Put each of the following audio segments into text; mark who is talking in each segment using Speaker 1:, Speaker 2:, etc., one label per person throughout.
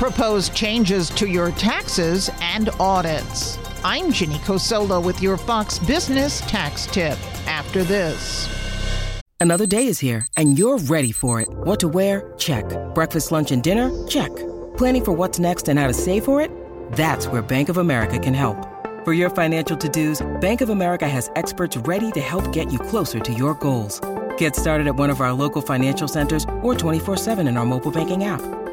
Speaker 1: proposed changes to your taxes and audits. I'm Ginny Cosola with your Fox Business Tax Tip after this.
Speaker 2: Another day is here, and you're ready for it. What to wear? Check. Breakfast, lunch, and dinner? Check. Planning for what's next and how to save for it? That's where Bank of America can help. For your financial to dos, Bank of America has experts ready to help get you closer to your goals. Get started at one of our local financial centers or 24-7 in our mobile banking app.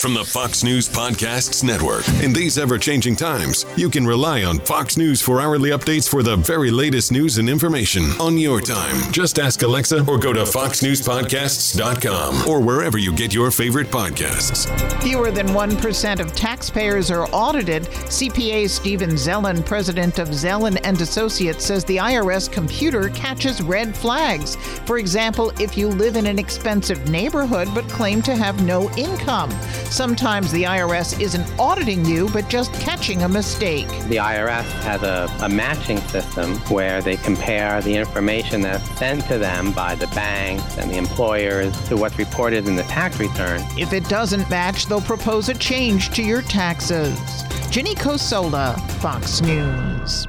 Speaker 3: From the Fox News Podcasts Network. In these ever changing times, you can rely on Fox News for hourly updates for the very latest news and information on your time. Just ask Alexa or go to foxnewspodcasts.com or wherever you get your favorite podcasts.
Speaker 1: Fewer than 1% of taxpayers are audited. CPA Stephen Zellen, president of Zellen and Associates, says the IRS computer catches red flags. For example, if you live in an expensive neighborhood but claim to have no income. Sometimes the IRS isn't auditing you, but just catching a mistake.
Speaker 4: The IRS has a, a matching system where they compare the information that's sent to them by the banks and the employers to what's reported in the tax return.
Speaker 1: If it doesn't match, they'll propose a change to your taxes. Ginny Cosola, Fox News.